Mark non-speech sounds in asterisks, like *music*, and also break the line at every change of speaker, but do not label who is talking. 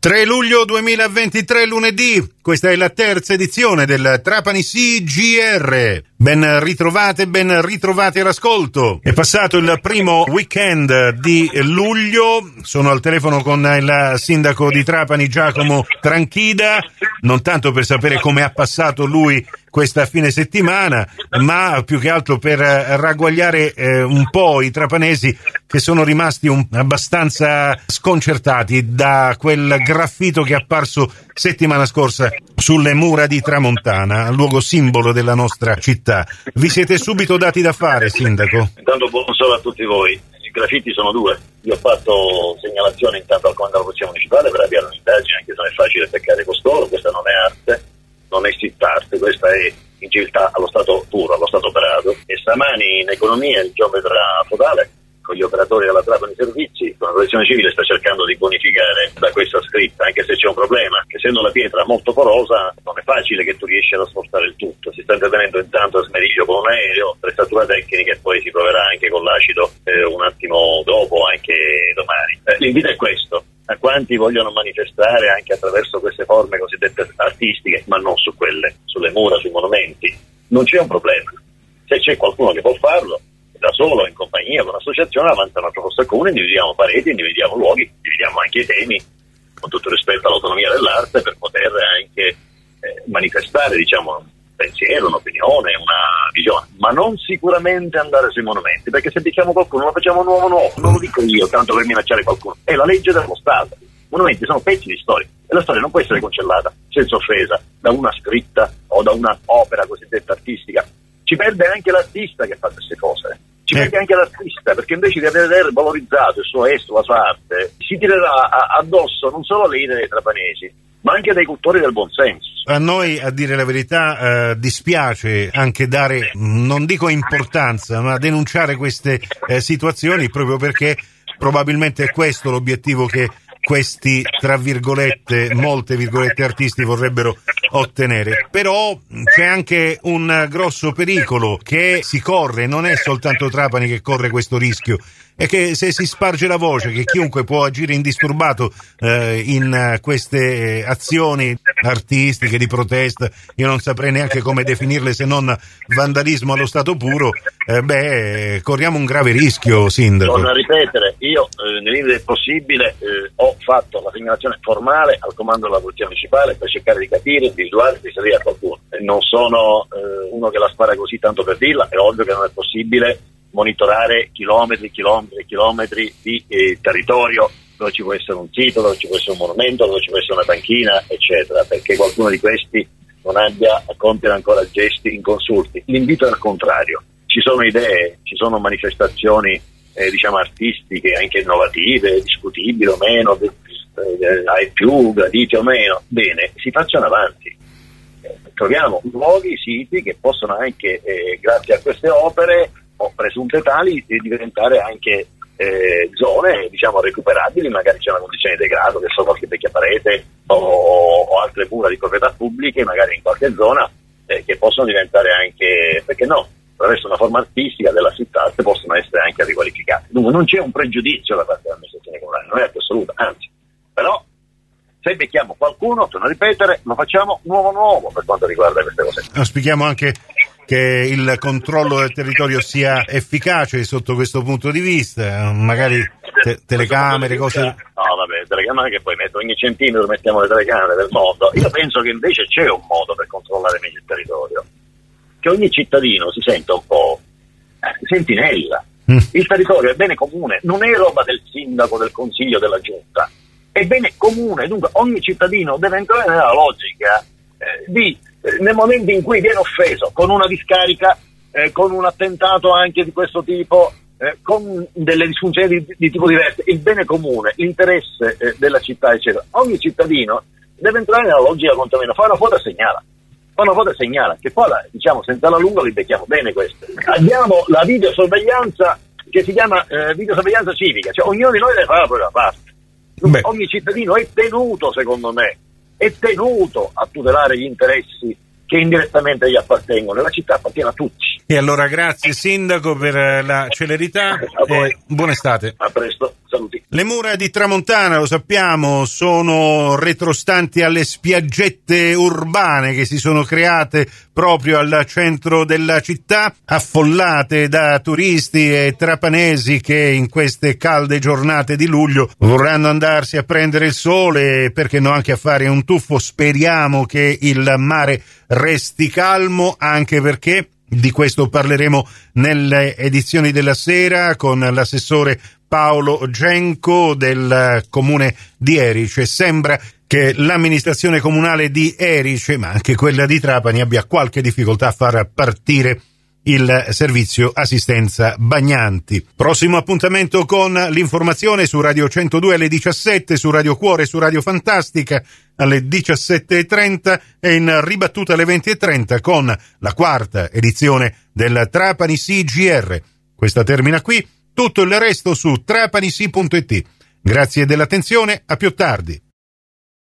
3 luglio 2023, lunedì, questa è la terza edizione del Trapani CGR. Ben ritrovate, ben ritrovati all'ascolto. È passato il primo weekend di luglio, sono al telefono con il sindaco di Trapani Giacomo Tranchida, non tanto per sapere come ha passato lui questa fine settimana, ma più che altro per ragguagliare eh, un po' i trapanesi che sono rimasti un, abbastanza sconcertati da quel graffito che è apparso settimana scorsa sulle mura di Tramontana, luogo simbolo della nostra città. Vi siete subito dati da fare, Sindaco?
Intanto buonasera a tutti voi. I graffiti sono due. Io ho fatto segnalazione intanto al comando della Polizia Municipale per avviare un'indagine, anche se non è facile peccare costoro, questa è civiltà allo stato puro, allo stato operato. E stamani in economia il geometra fodale con gli operatori della Trapani Servizi, con la protezione civile sta cercando di bonificare da questa scritta, anche se c'è un problema, che essendo la pietra molto porosa non è facile che tu riesci ad spostare il tutto, si sta intervenendo intanto a smeriglio con un aereo, attrezzatura tecnica e poi si proverà anche con l'acido eh, un attimo dopo, anche domani. Eh, l'invito è questo, a quanti vogliono manifestare anche attraverso queste forme cosiddette artistiche, ma non su quelle, sulle mura, sui monumenti, non c'è un problema. Se c'è qualcuno che può farlo, da solo, in compagnia, con l'associazione, avanza una proposta comune, individuiamo pareti, individuiamo luoghi, dividiamo anche i temi, con tutto rispetto all'autonomia dell'arte, per poter anche eh, manifestare, diciamo, pensiero, un'opinione, una visione, ma non sicuramente andare sui monumenti, perché se diciamo qualcuno lo facciamo nuovo nuovo, non lo dico io, tanto per minacciare qualcuno, è la legge dello Stato. I monumenti sono pezzi di storia e la storia non può essere cancellata senza offesa da una scritta o da un'opera cosiddetta artistica. Ci perde anche l'artista che fa queste cose ci mette anche l'artista perché invece di aver valorizzato il suo estro, la sua arte, si tirerà addosso non solo alle idee dei trapanesi, ma anche dai cultori del buonsenso.
A noi, a dire la verità, eh, dispiace anche dare, non dico importanza, ma denunciare queste eh, situazioni proprio perché probabilmente è questo l'obiettivo che questi, tra virgolette, molte virgolette artisti vorrebbero ottenere. Però c'è anche un grosso pericolo che si corre, non è soltanto Trapani che corre questo rischio, è che se si sparge la voce che chiunque può agire indisturbato eh, in queste azioni artistiche di protesta, io non saprei neanche come definirle se non vandalismo allo stato puro, eh, beh, corriamo un grave rischio, Sindaco.
Torno a ripetere, io eh, nel limite del possibile eh, ho fatto la segnalazione formale al comando della Polizia Municipale per cercare di capire, individuare e risalire a qualcuno. Non sono eh, uno che la spara così tanto per dirla, è ovvio che non è possibile monitorare chilometri, chilometri, chilometri di eh, territorio dove ci può essere un sito, dove ci può essere un monumento, dove ci può essere una panchina, eccetera, perché qualcuno di questi non abbia a compiere ancora gesti inconsulti. L'invito è al contrario. Ci sono idee, ci sono manifestazioni eh, diciamo artistiche, anche innovative, discutibili o meno, eh, ai più graditi o meno. Bene, si facciano avanti. Eh, troviamo luoghi, siti che possono anche, eh, grazie a queste opere, presunte tali, di diventare anche eh, zone diciamo recuperabili, magari c'è una condizione di degrado, che so qualche vecchia parete o, o, altre mura di proprietà pubbliche, magari in qualche zona, eh, che possono diventare anche, perché no, attraverso una forma artistica della città possono essere anche riqualificate. Dunque non c'è un pregiudizio da parte dell'amministrazione comunale, non è assoluta, anzi, però se becchiamo qualcuno, torno a ripetere, lo facciamo nuovo nuovo per quanto riguarda queste cose.
Auspichiamo anche che il controllo del territorio sia efficace sotto questo punto di vista, magari te- telecamere, cose... No,
vabbè, telecamere che poi metto ogni centimetro mettiamo le telecamere del mondo. Io *laughs* penso che invece c'è un modo per controllare meglio il territorio, che ogni cittadino si senta un po' eh, sentinella. Mm. Il territorio è bene comune, non è roba del sindaco, del consiglio, della giunta, è bene comune, dunque ogni cittadino deve entrare nella logica eh, di nel momento in cui viene offeso con una discarica, eh, con un attentato anche di questo tipo, eh, con delle disfunzioni di, di, tipo diverso, il bene comune, l'interesse eh, della città, eccetera, ogni cittadino deve entrare nella logica quantomeno, fa una foto e segnala. Fa una foto e segnala, che poi diciamo senza la lunga li becchiamo bene questo. Abbiamo la videosorveglianza che si chiama eh, videosorveglianza civica, cioè ognuno di noi deve fare la propria parte. Beh. Ogni cittadino è tenuto, secondo me, è tenuto a tutelare gli interessi che indirettamente gli appartengono. La città appartiene a tutti.
E allora grazie Sindaco per la celerità e buona estate.
A presto, saluti.
Le mura di Tramontana, lo sappiamo, sono retrostanti alle spiaggette urbane che si sono create proprio al centro della città, affollate da turisti e trapanesi che in queste calde giornate di luglio vorranno andarsi a prendere il sole e perché no anche a fare un tuffo. Speriamo che il mare resti calmo anche perché di questo parleremo nelle edizioni della sera con l'assessore Paolo Genco del comune di Erice. Sembra che l'amministrazione comunale di Erice, ma anche quella di Trapani, abbia qualche difficoltà a far partire il servizio assistenza bagnanti. Prossimo appuntamento con l'informazione su Radio 102 alle 17, su Radio Cuore, su Radio Fantastica alle 17.30 e in ribattuta alle 20.30 con la quarta edizione del Trapani CGR. Questa termina qui, tutto il resto su trapanisi.it. Grazie dell'attenzione, a più tardi.